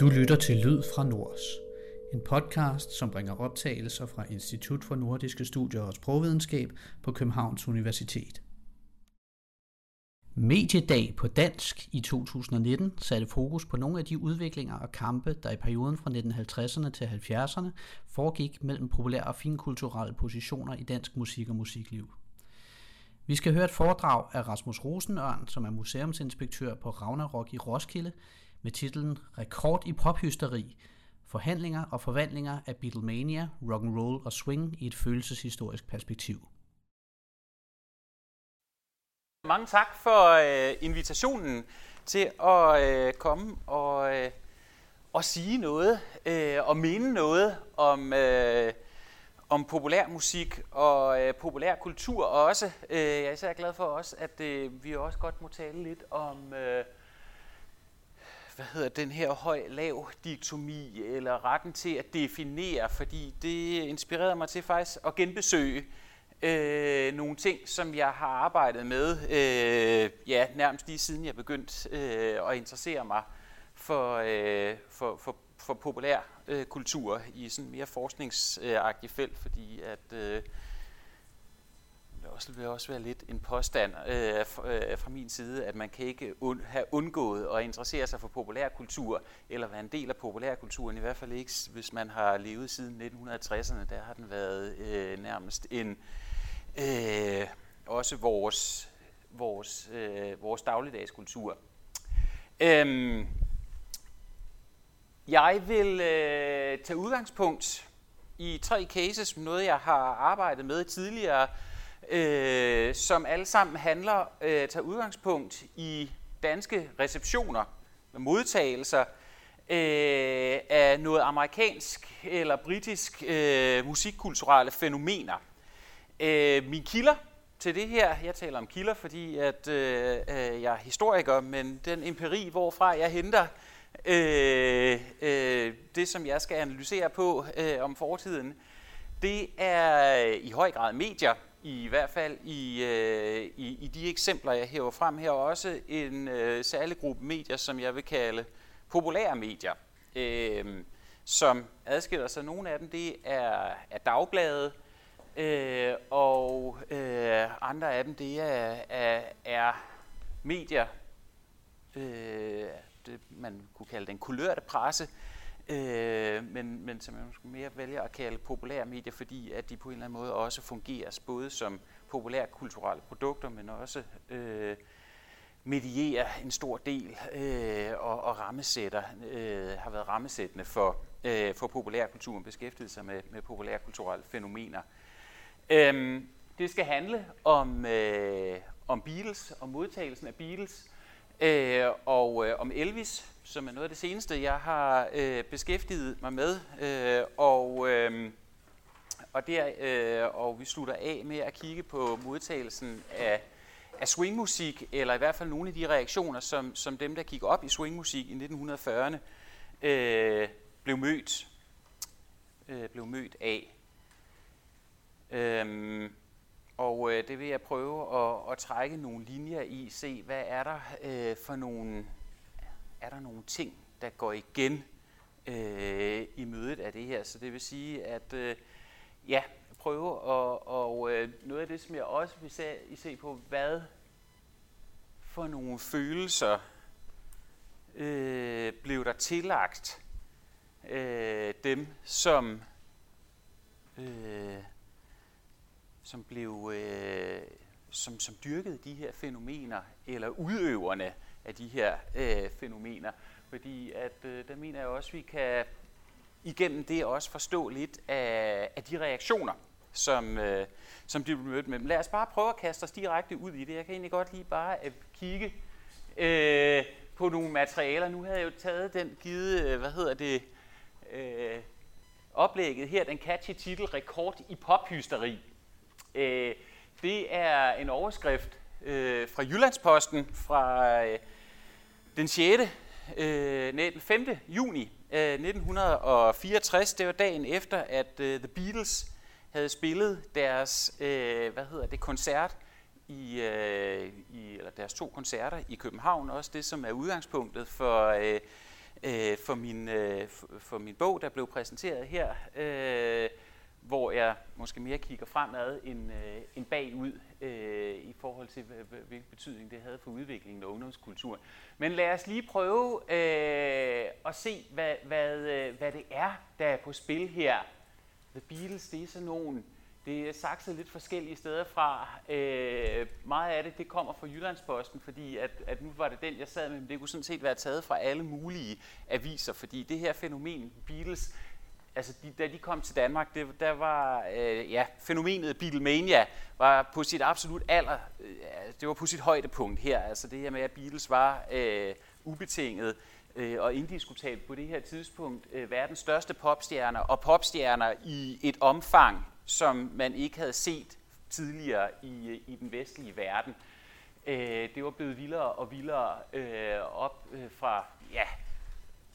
Du lytter til Lyd fra Nords, en podcast, som bringer optagelser fra Institut for Nordiske Studier og Sprogvidenskab på Københavns Universitet. Mediedag på dansk i 2019 satte fokus på nogle af de udviklinger og kampe, der i perioden fra 1950'erne til 70'erne foregik mellem populære og finkulturelle positioner i dansk musik og musikliv. Vi skal høre et foredrag af Rasmus Rosenørn, som er museumsinspektør på Ragnarok i Roskilde, med titlen Rekord i pophysteri, forhandlinger og forvandlinger af Beatlemania, rock and roll og swing i et følelseshistorisk perspektiv. Mange tak for øh, invitationen til at øh, komme og, øh, og sige noget øh, og mene noget om, øh, om populær musik og øh, populær kultur og også. Øh, jeg er især glad for også, at øh, vi også godt må tale lidt om øh, hvad hedder den her høj-lav diktomi eller retten til at definere, fordi det inspirerede mig til faktisk at genbesøge øh, nogle ting, som jeg har arbejdet med, øh, ja, nærmest lige siden jeg begyndte øh, at interessere mig for, øh, for, for, for populær øh, kultur i sådan mere forskningsagtig felt, fordi at øh, også, vil også være lidt en påstand øh, fra, øh, min side, at man kan ikke un, have undgået at interessere sig for populærkultur, eller være en del af populærkulturen, i hvert fald ikke, hvis man har levet siden 1960'erne, der har den været øh, nærmest en, øh, også vores, vores, øh, vores dagligdagskultur. Øhm, jeg vil øh, tage udgangspunkt i tre cases, noget jeg har arbejdet med tidligere, øh, som alle sammen handler, øh, tager udgangspunkt i danske receptioner modtagelser øh, af noget amerikansk eller britisk øh, musikkulturelle fænomener. Øh, mine kilder til det her, jeg taler om kilder, fordi at øh, øh, jeg er historiker, men den empiri, hvorfra jeg henter øh, øh, det, som jeg skal analysere på øh, om fortiden, det er i høj grad medier, i hvert fald i, øh, i, i de eksempler, jeg hæver frem her, også en øh, særlig gruppe medier, som jeg vil kalde populære medier, øh, som adskiller sig. Nogle af dem, det er, er dagblade, øh, og øh, andre af dem, det er, er, er medier, øh, det, man kunne kalde den kulørte presse, øh, øh, men, men som jeg måske mere vælger at kalde populære medier, fordi at de på en eller anden måde også fungerer både som populære kulturelle produkter, men også øh, medierer en stor del øh, og, og rammesætter, øh, har været rammesættende for, øh, for populærkulturen, beskæftiget sig med, med populærkulturelle fænomener. Øhm, det skal handle om, øh, om Beatles, om modtagelsen af Beatles, øh, og øh, om Elvis, som er noget af det seneste, jeg har øh, beskæftiget mig med. Øh, og, øh, og, der, øh, og vi slutter af med at kigge på modtagelsen af, af swingmusik, eller i hvert fald nogle af de reaktioner, som, som dem, der gik op i swingmusik i 1940'erne, øh, blev mødt øh, blev mødt af. Øhm, og øh, det vil jeg prøve at, at trække nogle linjer i, se hvad er der øh, for nogle er der nogle ting, der går igen øh, i mødet af det her. Så det vil sige, at øh, ja, prøve at, og øh, noget af det, som jeg også vil se, I se på, hvad for nogle følelser øh, blev der tillagt øh, dem, som øh, som blev øh, som, som dyrkede de her fænomener, eller udøverne af de her øh, fænomener. Fordi at, øh, der mener jeg også, at vi kan igennem det også forstå lidt af, af de reaktioner, som, øh, som de bliver mødt med. Men lad os bare prøve at kaste os direkte ud i det. Jeg kan egentlig godt lige bare at kigge øh, på nogle materialer. Nu havde jeg jo taget den givet, øh, hvad hedder det, øh, oplægget her, den catchy titel, Rekord i pophysteri. Øh, det er en overskrift øh, fra Jyllandsposten fra øh, den 6. Øh, nej, den 5. juni øh, 1964. Det var dagen efter, at øh, The Beatles havde spillet deres øh, hvad hedder det, koncert i, øh, i, eller deres to koncerter i København, også det som er udgangspunktet for, øh, øh, for, min, øh, for, min bog, der blev præsenteret her, øh, hvor jeg måske mere kigger fremad end, øh, end bagud øh, i forhold til, hvilken betydning det havde for udviklingen af ungdomskulturen. Men lad os lige prøve øh, at se, hvad, hvad, øh, hvad det er, der er på spil her. The Beatles, det er sådan nogle det er sakset lidt forskellige steder fra. Øh, meget af det, det kommer fra Jyllandsposten, fordi at, at nu var det den, jeg sad med, men det kunne sådan set være taget fra alle mulige aviser, fordi det her fænomen, Beatles, altså de, da de kom til Danmark, det, der var, øh, ja, fænomenet Beatlemania var på sit absolut alder, øh, det var på sit højdepunkt her, altså det her med, at Beatles var øh, ubetinget øh, og indiskutabelt på det her tidspunkt øh, verdens største popstjerner, og popstjerner i et omfang, som man ikke havde set tidligere i, øh, i den vestlige verden. Øh, det var blevet vildere og vildere øh, op øh, fra ja,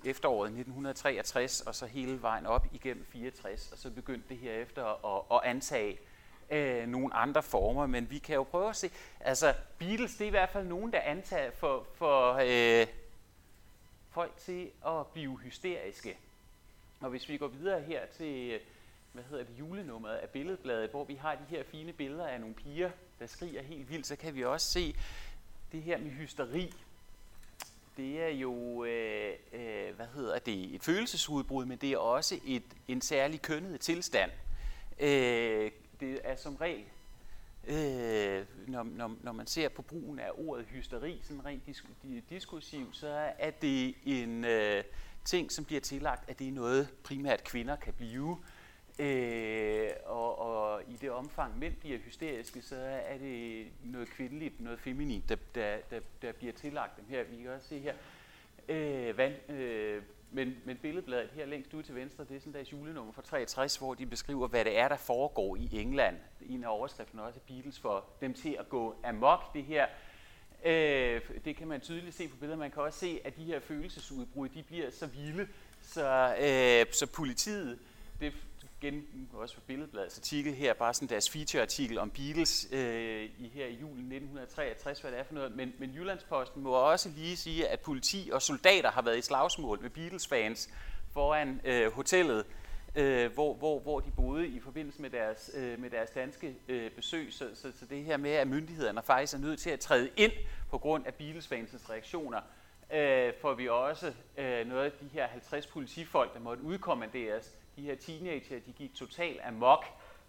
efteråret 1963 og så hele vejen op igennem 64, og så begyndte det herefter at, at antage øh, nogle andre former, men vi kan jo prøve at se, altså Beatles, det er i hvert fald nogen, der antager for, for øh, folk til at blive hysteriske. Og hvis vi går videre her til hvad hedder det, julenummeret af billedbladet, hvor vi har de her fine billeder af nogle piger, der skriger helt vildt, så kan vi også se det her med hysteri. Det er jo, øh, øh, hvad hedder det, et følelsesudbrud, men det er også et, en særlig kønnet tilstand. Øh, det er som regel, øh, når, når, når man ser på brugen af ordet hysteri, sådan rent disk, diskursivt, så er det en øh, ting, som bliver tillagt, at det er noget primært kvinder kan blive. Øh, og, og i det omfang mænd bliver hysteriske, så er det noget kvindeligt, noget feminint, der, der, der, der bliver tillagt dem her. Vi kan også se her, øh, vand, øh, men, men billedbladet her længst ude til venstre, det er sådan deres julenummer fra 63, hvor de beskriver, hvad det er, der foregår i England. En af overskrifterne også er Beatles for dem til at gå amok. Det her, øh, det kan man tydeligt se på billeder. Man kan også se, at de her følelsesudbrud, de bliver så vilde, så, øh, så politiet, det igen også for Billedbladets altså artikel her, bare sådan deres featureartikel om Beatles øh, i her i julen 1963, hvad det er for noget. Men, men Jyllandsposten må også lige sige, at politi og soldater har været i slagsmål med Beatles-fans foran øh, hotellet, øh, hvor, hvor, hvor de boede i forbindelse med deres, øh, med deres danske øh, besøg. Så, så, så det her med, at myndighederne faktisk er nødt til at træde ind på grund af Beatles-fansens reaktioner, øh, får vi også øh, noget af de her 50 politifolk, der måtte udkommanderes de her teenager, de gik totalt amok.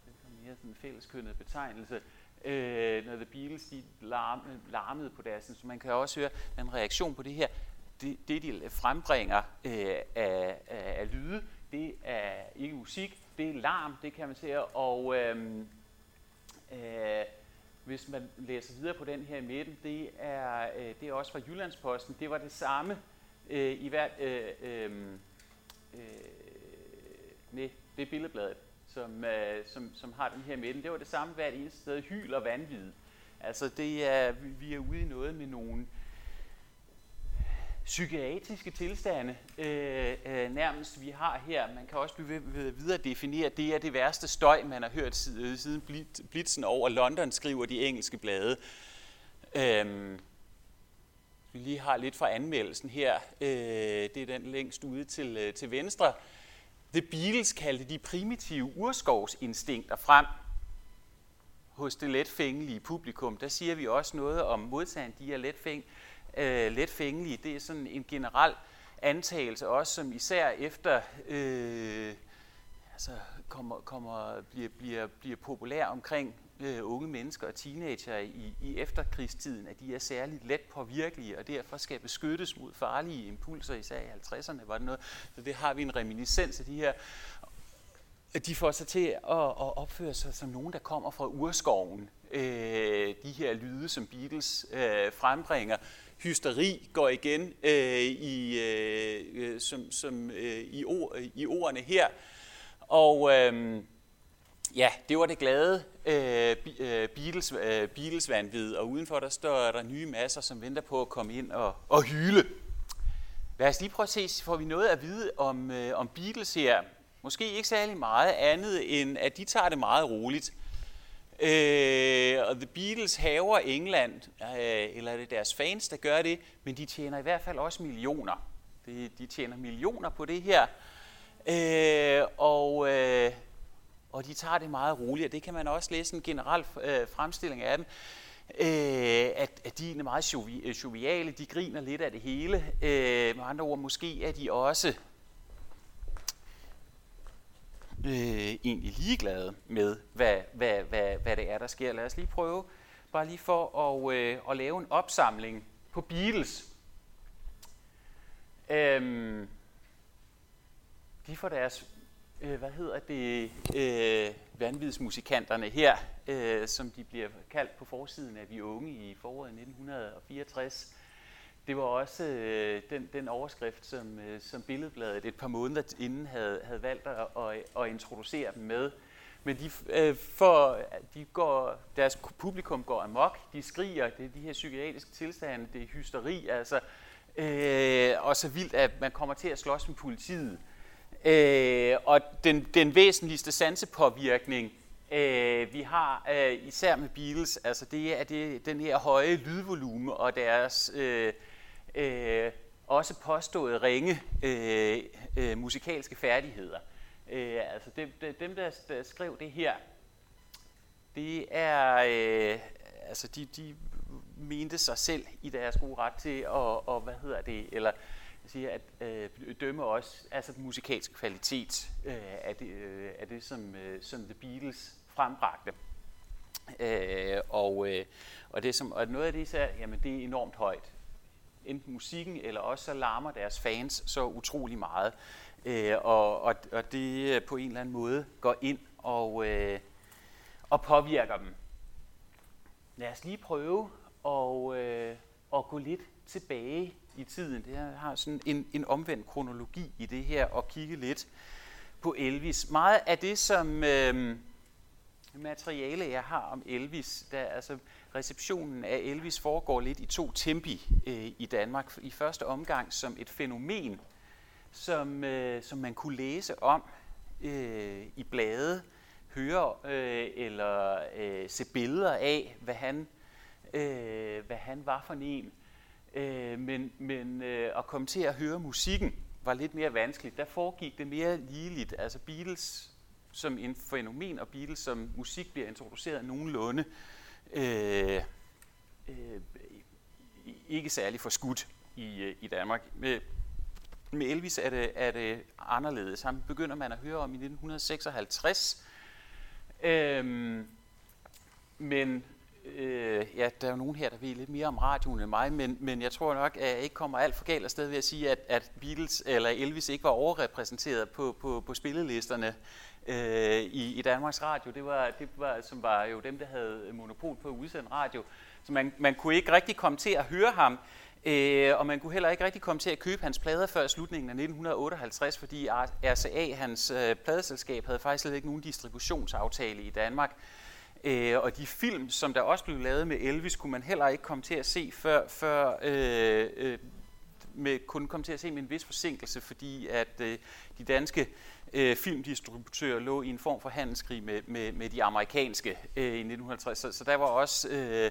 Det er mere sådan en fælleskønnet betegnelse. Øh, når The Beatles de larmede, larmede på deres, så man kan også høre den reaktion på det her. Det, det de frembringer øh, af, af, af lyde, det er ikke musik, det er larm, det kan man se. Og øhm, øh, øh, hvis man læser videre på den her i midten, det er, øh, det er også fra Jyllandsposten. Det var det samme øh, i hvert... Øh, øh, øh, nej, det billedbladet, som, øh, som, som har den her midten. Det var det samme hvert eneste sted, hyl og vanvid. Altså det er, vi er ude i noget med nogle psykiatriske tilstande øh, øh, nærmest vi har her. Man kan også blive videre definere, at det er det værste støj, man har hørt øh, siden blitzen over London, skriver de engelske blade. Øhm, vi lige har lidt fra anmeldelsen her. Øh, det er den længst ude til, øh, til venstre. The Beatles kaldte de primitive urskovsinstinkter frem hos det letfængelige publikum. Der siger vi også noget om modtagen, de er letfæng, øh, letfængelige. Det er sådan en generel antagelse også, som især efter øh, altså kommer, kommer, bliver, bliver, bliver populær omkring øh, unge mennesker og teenager i, i efterkrigstiden, at de er særligt let påvirkelige, og derfor skal beskyttes mod farlige impulser, især i 50'erne var det noget. Så det har vi en reminiscens af de her de får sig til at, at opføre sig som nogen, der kommer fra urskoven. Øh, de her lyde, som Beatles øh, frembringer. Hysteri går igen øh, i, øh, øh, som, som, øh, i, ord, i ordene her. Og øh, Ja, det var det glade øh, øh Beatles, øh, Beatles vanvid, og udenfor der står der nye masser, som venter på at komme ind og, og hyle. Lad os lige prøve at se, får vi noget at vide om, øh, om Beatles her. Måske ikke særlig meget andet, end at de tager det meget roligt. Øh, og The Beatles haver England, øh, eller er det deres fans, der gør det, men de tjener i hvert fald også millioner. De, de tjener millioner på det her. Øh, og, øh, og de tager det meget roligt, og det kan man også læse en generel øh, fremstilling af dem. Øh, at, at de er meget joviale, de griner lidt af det hele. Øh, med andre ord, måske er de også øh, egentlig ligeglade med, hvad, hvad, hvad, hvad det er, der sker. Lad os lige prøve, bare lige for at, øh, at lave en opsamling på Beatles. Øhm, de får deres, øh, hvad hedder det, øh, vanvidsmusikanterne her, øh, som de bliver kaldt på forsiden af Vi Unge i foråret 1964. Det var også øh, den, den overskrift, som, øh, som Billedbladet et par måneder inden havde, havde valgt at, at, at introducere dem med. Men de, øh, for, de går, deres publikum går amok, de skriger, det er de her psykiatriske tilstande, det er hysteri, altså, øh, og så vildt, at man kommer til at slås med politiet. Øh, og den, den væsentligste sansepåvirkning, øh, vi har øh, især med Beatles, altså det er det, den her høje lydvolumen og deres øh, øh, også påstået ringe øh, øh, musikalske færdigheder. Øh, altså det, det, dem, der, der skrev det her, det er, øh, altså de, de mente sig selv i deres gode ret til at, og, hvad hedder det, eller siger, at øh, dømme også altså musikalsk kvalitet øh, af det, øh, af det som, øh, som The Beatles frembragte. Øh, og, øh, og, det som, og noget af det især, jamen det er enormt højt. Enten musikken, eller også så larmer deres fans så utrolig meget. Øh, og, og, og det øh, på en eller anden måde går ind og, øh, og påvirker dem. Lad os lige prøve at, øh, at gå lidt tilbage i tiden. Det her har sådan en, en omvendt kronologi i det her, og kigge lidt på Elvis. Meget af det, som øh, materiale, jeg har om Elvis, der, altså receptionen af Elvis foregår lidt i to tempi øh, i Danmark. I første omgang som et fænomen, som, øh, som man kunne læse om øh, i blade, høre øh, eller øh, se billeder af, hvad han, øh, hvad han var for en. Øh, men men øh, at komme til at høre musikken var lidt mere vanskeligt. Der foregik det mere ligeligt. Altså Beatles som en fænomen, og Beatles som musik bliver introduceret nogenlunde øh, Øh, øh, ikke særlig forskudt i, øh, i Danmark. Med, med Elvis er det, er det anderledes. Ham begynder man at høre om i 1956. Øhm, men øh, ja, der er jo nogen her, der ved lidt mere om radioen end mig, men, men jeg tror nok, at jeg ikke kommer alt for galt afsted ved at sige, at, at Beatles eller Elvis ikke var overrepræsenteret på, på, på spillelisterne øh, i, i Danmarks Radio. Det var, det var, som var jo dem, der havde monopol på at udsende radio. Så man, man kunne ikke rigtig komme til at høre ham, øh, og man kunne heller ikke rigtig komme til at købe hans plader før slutningen af 1958, fordi RCA, hans øh, pladeselskab, havde faktisk slet ikke nogen distributionsaftale i Danmark. Øh, og de film, som der også blev lavet med Elvis, kunne man heller ikke komme til at se før, før øh, øh, med, kunne komme til at se med en vis forsinkelse, fordi at øh, de danske øh, filmdistributører lå i en form for handelskrig med, med, med de amerikanske øh, i 1950. Så, så der var også øh,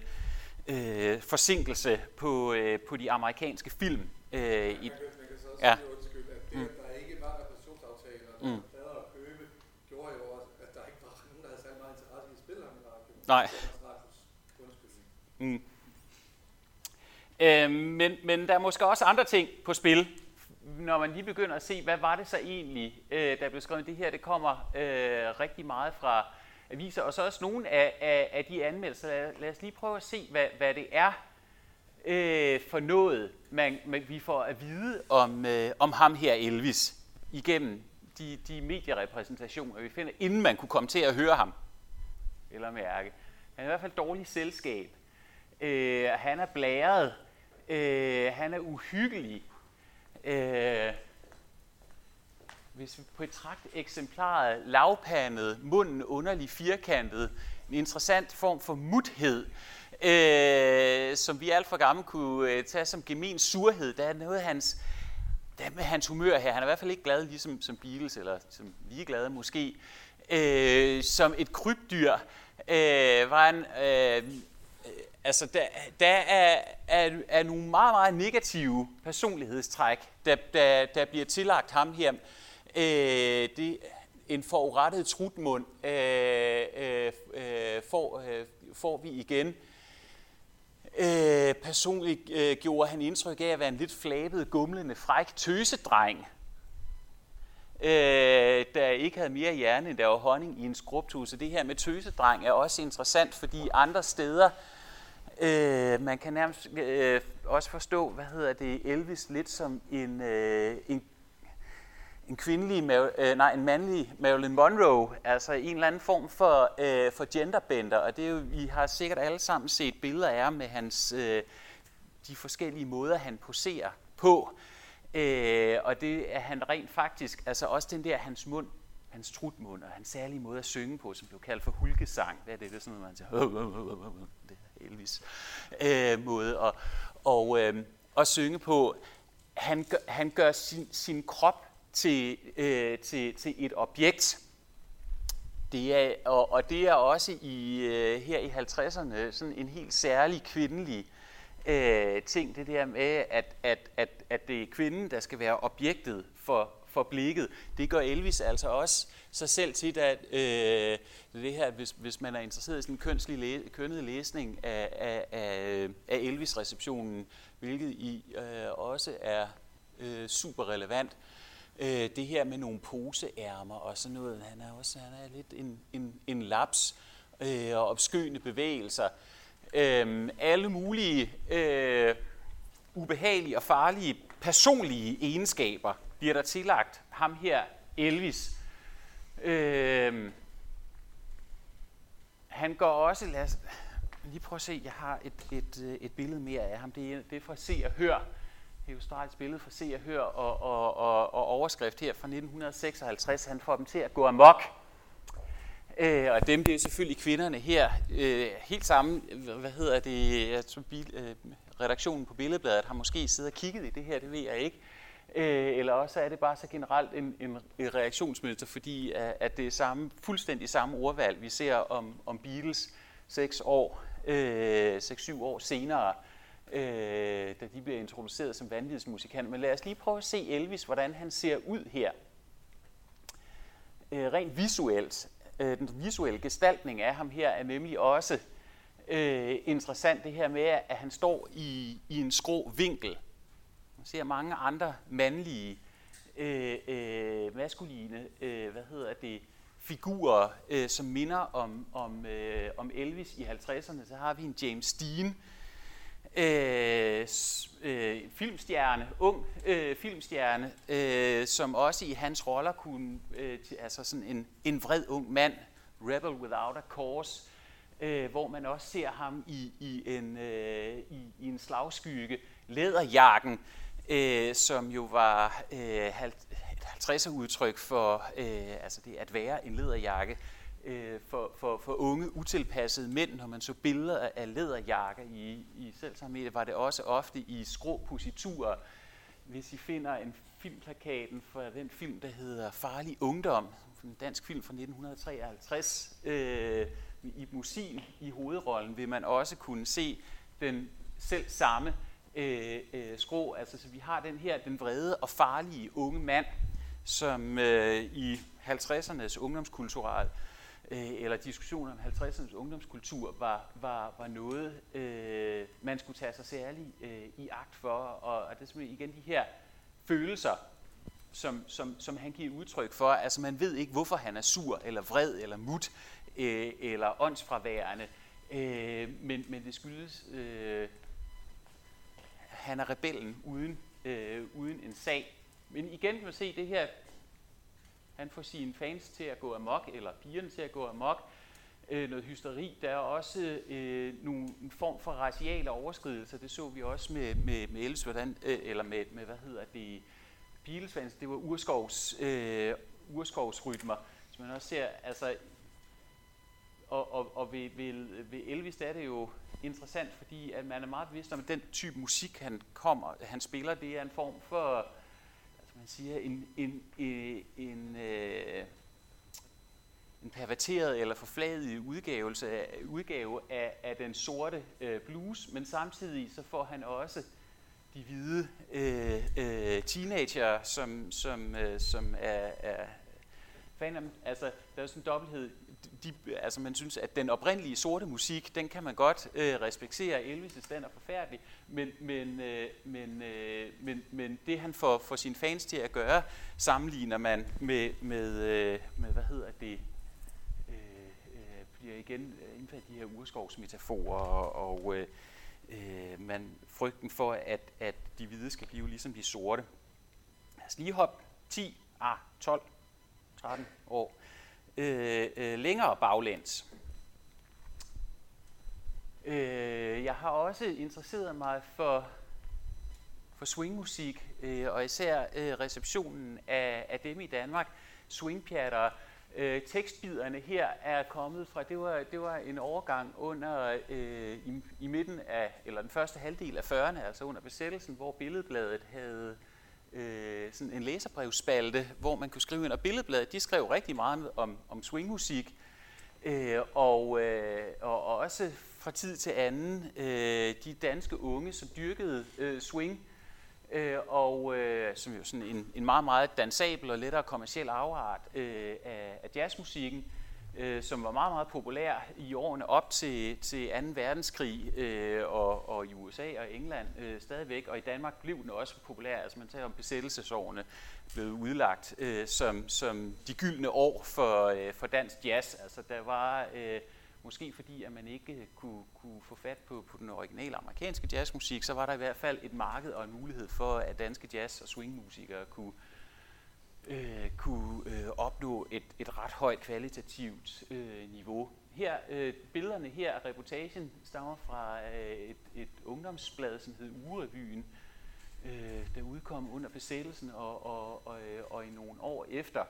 øh, forsinkelse på, øh, på de amerikanske film. Øh, i, man, kan, man kan så også ja. sige, undskyld, at det, mm. der ikke var repræsentationsaftaler, mm. Nej. Mm. Øh, men, men der er måske også andre ting på spil, når man lige begynder at se, hvad var det så egentlig, øh, der blev skrevet det her. Det kommer øh, rigtig meget fra aviser, og så også nogle af, af, af de anmeldelser. Lad, lad os lige prøve at se, hvad, hvad det er øh, for noget, man, man, vi får at vide om, øh, om ham her, Elvis, igennem de, de medierepræsentationer, vi finder, inden man kunne komme til at høre ham eller mærke. Han er i hvert fald dårlig selskab. Øh, han er blæret. Øh, han er uhyggelig. Øh, hvis vi på et trakt eksemplaret lavpandet, munden underlig firkantet, en interessant form for muthed, øh, som vi alt for gamle kunne øh, tage som gemen surhed. Der er noget af hans, der med hans humør her. Han er i hvert fald ikke glad, ligesom som Beatles, eller som ligeglade måske, øh, som et krybdyr, øh, var han, øh, altså, der, der er, er, er nogle meget, meget negative personlighedstræk, der, der, der bliver tillagt ham her. Øh, det, en forurettet trutmund øh, øh, øh, får, øh, får vi igen. Øh, personligt øh, gjorde han indtryk af at være en lidt flabet, gumlende, fræk tøsedreng, øh, der ikke havde mere hjerne, end der var honning i en skrubtus. Det her med tøsedreng er også interessant, fordi andre steder, øh, man kan nærmest øh, også forstå, hvad hedder det, Elvis lidt som en, øh, en en kvindelig, øh, nej, en mandlig Marilyn Monroe, altså en eller anden form for, øh, for genderbender, og det er jo, vi har sikkert alle sammen set billeder af med hans, øh, de forskellige måder, han poserer på. Øh, og det er han rent faktisk, altså også den der, hans mund, hans trutmund og hans særlige måde at synge på, som blev kaldt for hulkesang. Hvad er det? Det er sådan noget, man siger, det Elvis øh, måde at, og, øh, at synge på. Han gør, han gør sin, sin krop til, øh, til, til et objekt. Det er, og, og det er også i øh, her i 50'erne sådan en helt særlig kvindelig øh, ting, det der med, at, at, at, at det er kvinden, der skal være objektet for, for blikket. Det gør Elvis altså også sig selv til, at øh, det her, hvis, hvis man er interesseret i sådan en kønslig læ, kønnet læsning af, af, af, af Elvis-receptionen, hvilket i øh, også er øh, super relevant, øh, det her med nogle poseærmer og sådan noget. Han er også han er lidt en, en, en laps øh, og opskyende bevægelser. Øh, alle mulige øh, ubehagelige og farlige personlige egenskaber bliver der tillagt ham her, Elvis. Øh, han går også, lad os lige prøve at se, jeg har et, et, øh, et billede mere af ham. Det er, det er fra Se og Hør Australiens billede fra Se og Hør og, og, og, og overskrift her fra 1956. Han får dem til at gå amok. Øh, og dem, det er selvfølgelig kvinderne her. Øh, helt samme, hvad hedder det, jeg tror, bil, øh, redaktionen på Billedbladet har måske siddet og kigget i det her, det ved jeg ikke. Øh, eller også er det bare så generelt en, en, en reaktionsmønster, fordi at, at det er samme, fuldstændig samme ordvalg, vi ser om, om Beatles seks år, øh, 6-7 år senere øh, da de bliver introduceret som vanvidsmusikanter. Men lad os lige prøve at se Elvis, hvordan han ser ud her. Øh, rent visuelt. Øh, den visuelle gestaltning af ham her er nemlig også øh, interessant. Det her med, at han står i, i en skrå vinkel. Ser mange andre mandlige, øh, øh, maskuline, øh, hvad hedder det, figurer, øh, som minder om, om, øh, om Elvis i 50'erne. Så har vi en James Dean, øh, øh, filmstjerne, ung øh, filmstjerne, øh, som også i hans roller kunne, øh, altså sådan en, en vred ung mand, rebel without a cause, øh, hvor man også ser ham i, i, en, øh, i, i en slagskygge, læderjakken, øh, som jo var øh, et 50'er udtryk for øh, altså det at være en læderjakke, øh, for, for, for unge, utilpassede mænd, når man så billeder af læderjakker i, i selv medier, var det også ofte i skrå positurer. Hvis I finder en filmplakaten for den film, der hedder Farlig Ungdom, en dansk film fra 1953, øh, i Musin i hovedrollen, vil man også kunne se den selv samme øh, øh, skrå. Altså, så vi har den her, den vrede og farlige unge mand, som øh, i 50'ernes ungdomskulturel, øh, eller diskussioner om 50'ernes ungdomskultur var, var, var noget, øh, man skulle tage sig særlig øh, i agt for. Og, og det er simpelthen igen de her følelser, som, som, som han giver udtryk for. Altså man ved ikke, hvorfor han er sur, eller vred, eller mut, øh, eller åndsfraværende. Øh, men, men det skyldes, øh, han er rebellen uden, øh, uden en sag. Men igen kan man se det her han får sine fans til at gå amok, eller pigerne til at gå amok. Øh, noget hysteri. Der er også øh, nogle, en form for raciale overskridelser. Det så vi også med, med, med Elvis, hvordan, øh, eller med, med, hvad hedder det, Beatles Det var urskovs, øh, urskovsrytmer. Så man også ser, altså, og, og, og ved, ved, ved Elvis der er det jo interessant, fordi at man er meget bevidst om, at den type musik, han kommer, han spiller, det er en form for altså man siger, en, en, en, en, øh, en perverteret eller forflaget udgavelse af, udgave af, af den sorte øh, blues, men samtidig så får han også de hvide øh, øh, teenager, som, som, øh, som er, er fan af. Altså, der er sådan en dobbelthed. De, altså, man synes, at den oprindelige sorte musik, den kan man godt øh, respektere. Elvis' den er forfærdelig, men, men, øh, men, øh, men, men det han får, får sine fans til at gøre, sammenligner man med, med, øh, med hvad hedder det, øh, øh, bliver igen øh, indført de her urskovsmetaforer og, og øh, øh, man frygten for, at, at de hvide skal blive ligesom de sorte. Lad os lige hoppe 10, ah, 12, 13 år øh, øh, længere baglæns. Øh, jeg har også interesseret mig for, for swingmusik, øh, og især øh, receptionen af, af dem i Danmark. Swingpjatter, øh, tekstbiderne her er kommet fra, det var, det var en overgang under øh, i, i midten af, eller den første halvdel af 40'erne, altså under besættelsen, hvor Billedbladet havde øh, Øh, sådan en læserbrevsspalte, hvor man kunne skrive ind, og Billedbladet, de skrev rigtig meget om, om swingmusik, øh, og, øh, og også fra tid til anden øh, de danske unge, som dyrkede øh, swing, øh, og øh, som jo sådan en, en meget, meget dansabel og lettere kommersiel afart øh, af, af jazzmusikken, øh, øh, som var meget, meget populær i årene op til, til 2. verdenskrig øh, og, og i USA og England øh, stadigvæk, og i Danmark blev den også populær. Altså man taler om besættelsesårene blev udlagt øh, som, som de gyldne år for, øh, for dansk jazz. Altså der var... Øh, Måske fordi, at man ikke øh, kunne, kunne få fat på, på den originale amerikanske jazzmusik, så var der i hvert fald et marked og en mulighed for, at danske jazz- og swingmusikere kunne, øh, Øh, kunne øh, opnå et, et ret højt kvalitativt øh, niveau. Her, øh, billederne her, reportagen stammer fra øh, et, et ungdomsblad, som hed Urevyen, øh, der udkom under besættelsen og, og, og, øh, og i nogle år efter,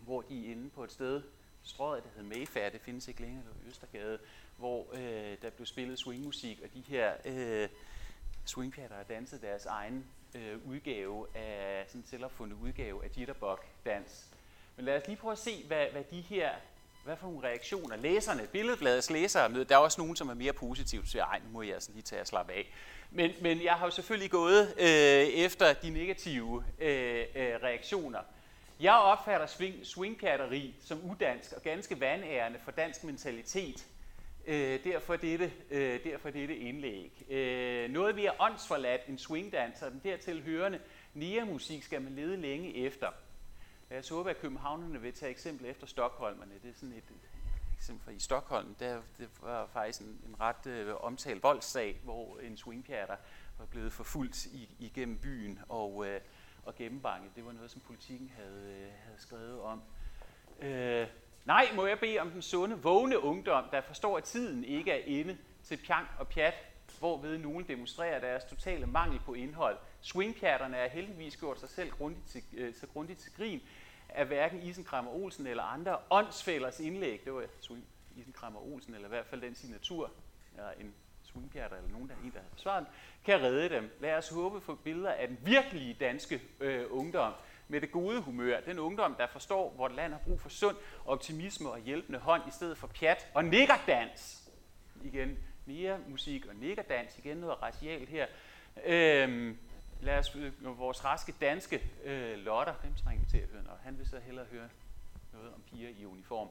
hvor de er inde på et sted, strøget, der hed Mayfair, det findes ikke længere det Østergade, hvor øh, der blev spillet swingmusik, og de her øh, swingpjatter har danset deres egen øh, udgave af, sådan en selvopfundet udgave af jitterbug-dans. Men lad os lige prøve at se, hvad, hvad de her, hvad for nogle reaktioner læserne, billedbladets læsere møder. Der er også nogen, som er mere positivt så ej, nu må jeg altså lige tage og slappe af. Men, men jeg har jo selvfølgelig gået øh, efter de negative øh, øh, reaktioner. Jeg opfatter swing, swingkatteri som udansk og ganske vandærende for dansk mentalitet. Øh, derfor, dette, øh, derfor dette indlæg. Øh, noget mere åndsforladt end swingdans og den dertil hørende musik skal man lede længe efter. Lad os håbe, at københavnerne vil tage eksempel efter Stockholmerne. Det er sådan et, eksempel fra i Stockholm. Der det var faktisk en, en ret øh, omtalt voldssag, hvor en swingpjatter var blevet forfulgt i, igennem byen, og øh, og gennembanket. Det var noget, som politikken havde, øh, havde skrevet om. Øh, nej, må jeg bede om den sunde, vågne ungdom, der forstår, at tiden ikke er inde til pjank og pjat, hvorved nogen demonstrerer deres totale mangel på indhold. Swingpjatterne er heldigvis gjort sig selv grundigt til, øh, så grundigt til grin, af hverken Isenkrammer Olsen eller andre åndsfælders indlæg. Det var Swing, Isenkrammer Olsen, eller i hvert fald den signatur, eller en swingpjatter eller nogen, der en, der havde svaret, kan redde dem. Lad os håbe for billeder af den virkelige danske øh, ungdom med det gode humør. Den ungdom, der forstår, hvor land har brug for sund optimisme og hjælpende hånd i stedet for pjat og niggerdans. Igen, mere musik og niggerdans. Igen noget racialt her. Øhm, lad os, øh, vores raske danske øh, Lotter, dem trænger vi til at høre, og han vil så hellere høre noget om piger i uniform.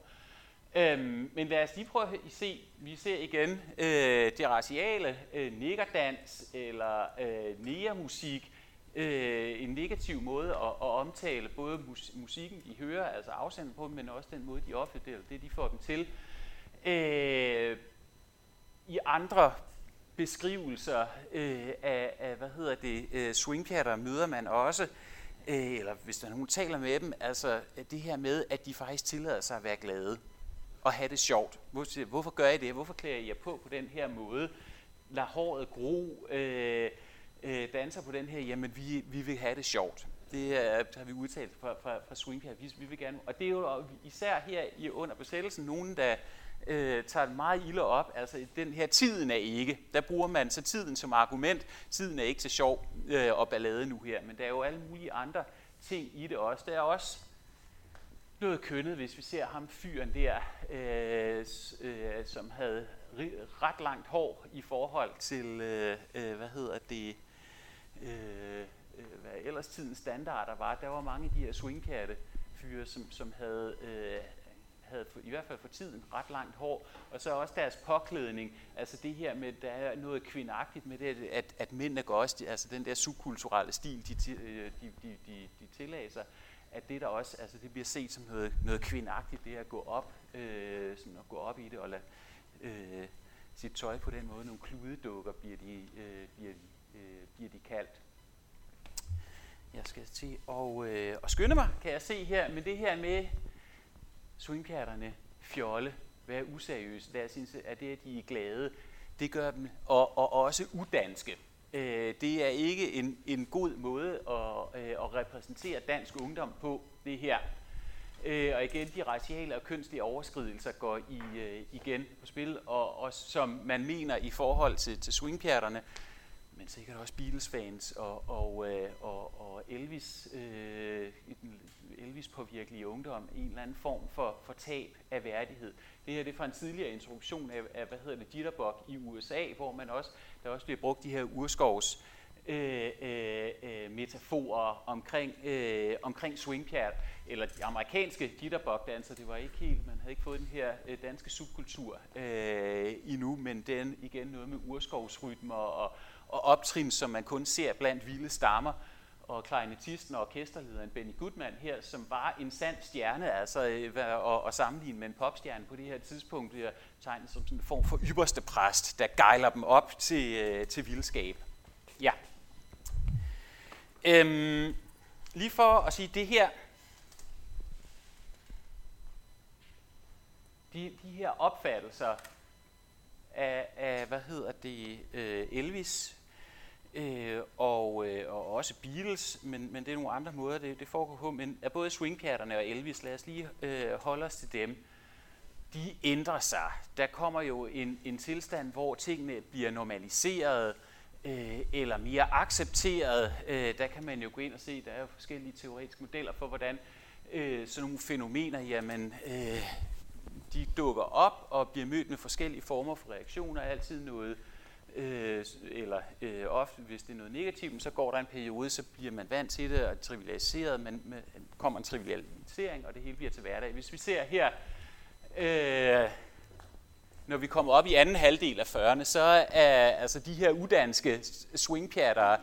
Øhm, men lad os lige prøve at se, vi ser igen øh, det raciale, øh, niggerdans eller øh, negermusik, øh, en negativ måde at, at omtale både mus, musikken, de hører, altså afsender på, men også den måde, de opfører det, de får dem til. Øh, I andre beskrivelser øh, af, af, hvad hedder det, øh, swingkatter møder man også, øh, eller hvis der er nogen taler med dem, altså øh, det her med, at de faktisk tillader sig at være glade og have det sjovt. Hvorfor gør I det? Hvorfor klæder I jer på på den her måde? Lad håret gro, øh, øh, danser på den her, jamen vi, vi vil have det sjovt. Det er, har vi udtalt fra, fra, fra Swing her. Vi, vi vil gerne, og det er jo især her i under besættelsen nogen, der øh, tager det meget ilde op. Altså den her tiden er ikke. Der bruger man så tiden som argument. Tiden er ikke så sjov øh, og ballade nu her, men der er jo alle mulige andre ting i det også. Der er også noget kønnet, hvis vi ser ham fyren der, øh, øh, som havde ret langt hår i forhold til, øh, øh, hvad hedder det, Øh, øh, hvad ellers tidens standarder var. Der var mange af de her swingkatte fyre, som, som havde, øh, havde for, i hvert fald for tiden ret langt hår, og så også deres påklædning, altså det her med, der er noget kvindagtigt med det, at, at mændene går også, altså den der subkulturelle stil, de, øh, de, de, de, de tillagde sig, at det der også, altså det bliver set som noget, noget kvindagtigt, det at gå op, øh, sådan at gå op i det og lade øh, sit tøj på den måde, nogle kludedukker bliver de, øh, bliver de, øh, bliver de kaldt. Jeg skal til og, øh, og skynde mig, kan jeg se her, men det her med swingkatterne, fjolle, være useriøse, der synes, at det, at de er glade, det gør dem, og, og også udanske. Øh, det er ikke en, en god måde at, øh, at repræsentere dansk ungdom på, det her. Øh, og igen, de raciale og kønslige overskridelser går i, øh, igen på spil, og, og som man mener i forhold til, til swingpjerterne, men sikkert også Beatles-fans og, og, øh, og, og Elvis, øh, Elvis påvirkelige ungdom, en eller anden form for, for tab af værdighed. Det her det er fra en tidligere introduktion af, af hvad hedder det, jitterbug i USA, hvor man også, der også bliver brugt de her urskovs øh, øh, øh metaforer omkring, øh, omkring swingpjert, eller de amerikanske jitterbug-danser, det var ikke helt, man havde ikke fået den her øh, danske subkultur øh, endnu, men den igen noget med urskovsrytmer og, og optrin, som man kun ser blandt vilde stammer, og klarinetisten og orkesterlederen Benny Goodman her, som var en sand stjerne, altså øh, og, og sammenligne med en popstjerne på det her tidspunkt, bliver tegnet som sådan en form for ypperste præst, der gejler dem op til, øh, til vildskab. Ja. Øhm, lige for at sige det her, de, de her opfattelser af, af hvad hedder det, øh, Elvis, øh, og, øh, og også Beatles, men, men det er nogle andre måder, det, det foregår på. Men af både swingpjatterne og Elvis, lad os lige øh, holde os til dem. De ændrer sig. Der kommer jo en, en tilstand, hvor tingene bliver normaliseret øh, eller mere accepteret. Øh, der kan man jo gå ind og se, der er jo forskellige teoretiske modeller for, hvordan øh, sådan nogle fænomener, jamen, øh, de dukker op og bliver mødt med forskellige former for reaktioner. Altid noget øh, eller øh, ofte, hvis det er noget negativt, så går der en periode, så bliver man vant til det og trivialiseret, men med, kommer en trivialisering, og det hele bliver til hverdag. Hvis vi ser her, øh, når vi kommer op i anden halvdel af 40'erne, så er altså de her udanske swingpjattere,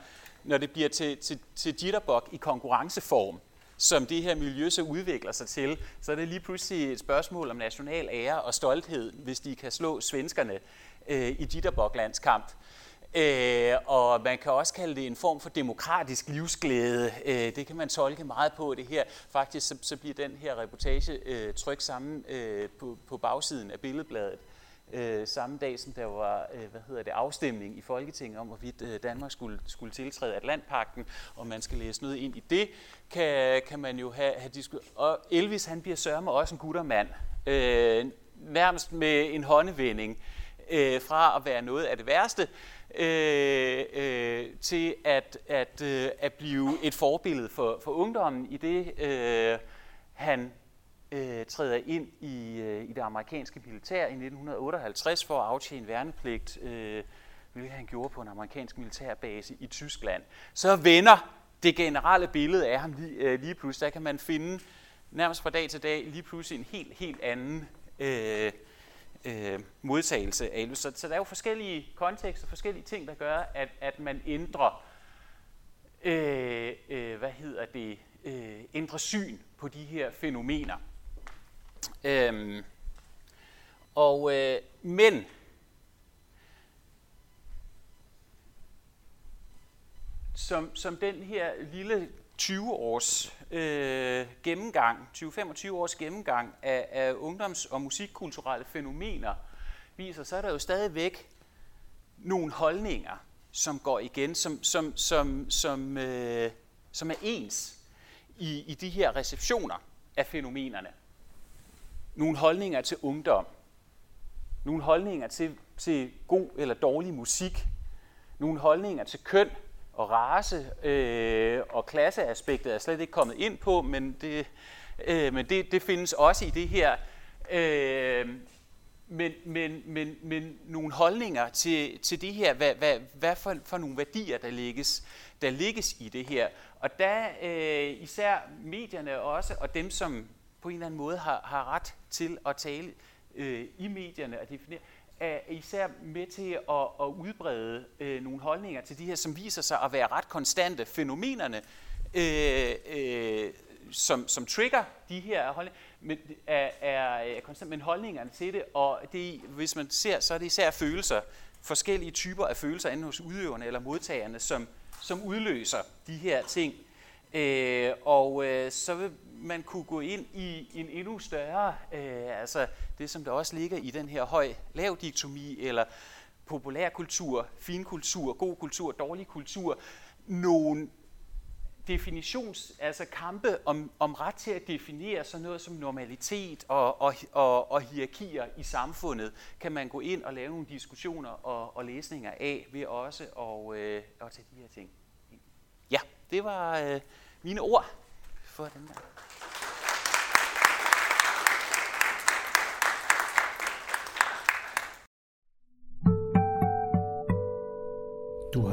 når det bliver til, til, til jitterbug i konkurrenceform, som det her miljø så udvikler sig til, så er det lige pludselig et spørgsmål om national ære og stolthed, hvis de kan slå svenskerne øh, i Jitterbug-landskamp. Øh, og man kan også kalde det en form for demokratisk livsglæde. Øh, det kan man tolke meget på det her. Faktisk så, så bliver den her reportage øh, trykt sammen øh, på, på bagsiden af billedbladet. Øh, samme dag som der var øh, hvad hedder det, afstemning i Folketinget om, hvorvidt øh, Danmark skulle, skulle tiltræde Atlantpakten, og man skal læse noget ind i det, kan, kan man jo have, have diskuteret. Og Elvis han bliver sørme også en guttermand, øh, nærmest med en håndevending øh, fra at være noget af det værste, øh, øh, til at, at, øh, at blive et forbillede for, for ungdommen i det, øh, han øh, træder ind i, øh, i det amerikanske militær i 1958 for at aftjene værnepligt, øh, hvilket han gjorde på en amerikansk militærbase i Tyskland. Så vender det generelle billede af ham lige, øh, lige pludselig. Der kan man finde nærmest fra dag til dag lige pludselig en helt, helt anden øh, øh, modtagelse af Så, så der er jo forskellige kontekster, forskellige ting, der gør, at, at man ændrer, øh, øh, hvad hedder det, øh, ændrer syn på de her fænomener. Øhm, og, øh, men som, som den her lille 20 års øh, gennemgang, 20-25 års gennemgang af, af ungdoms- og musikkulturelle fænomener viser, så er der jo stadigvæk nogle holdninger, som går igen, som, som, som, som, øh, som er ens i, i de her receptioner af fænomenerne. Nogle holdninger til ungdom, nogle holdninger til, til god eller dårlig musik, nogle holdninger til køn, og race øh, og klasseaspektet er slet ikke kommet ind på, men det øh, men det, det findes også i det her. Øh, men, men, men, men nogle holdninger til, til det her, hvad, hvad, hvad for, for nogle værdier, der ligges, der ligges i det her. Og der øh, især medierne også, og dem, som på en eller anden måde har, har ret til at tale øh, i medierne og definere, er især med til at, at udbrede øh, nogle holdninger til de her, som viser sig at være ret konstante fænomenerne, øh, øh, som, som trigger de her holdninger, men er, er, er konstant, men holdningerne til det, og det, hvis man ser, så er det især følelser, forskellige typer af følelser, enten hos udøverne eller modtagerne, som, som udløser de her ting. Øh, og øh, så vil man kunne gå ind i en endnu større, øh, altså det som der også ligger i den her høj-lav diktomi, eller populærkultur, finkultur, god kultur, dårlig kultur, nogle definitions, altså kampe om, om ret til at definere sådan noget som normalitet og, og, og, og hierarkier i samfundet, kan man gå ind og lave nogle diskussioner og, og læsninger af ved også at, øh, at tage de her ting. Ja, det var øh, mine ord for den der.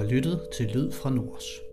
Lyttet til Lyd fra Nords.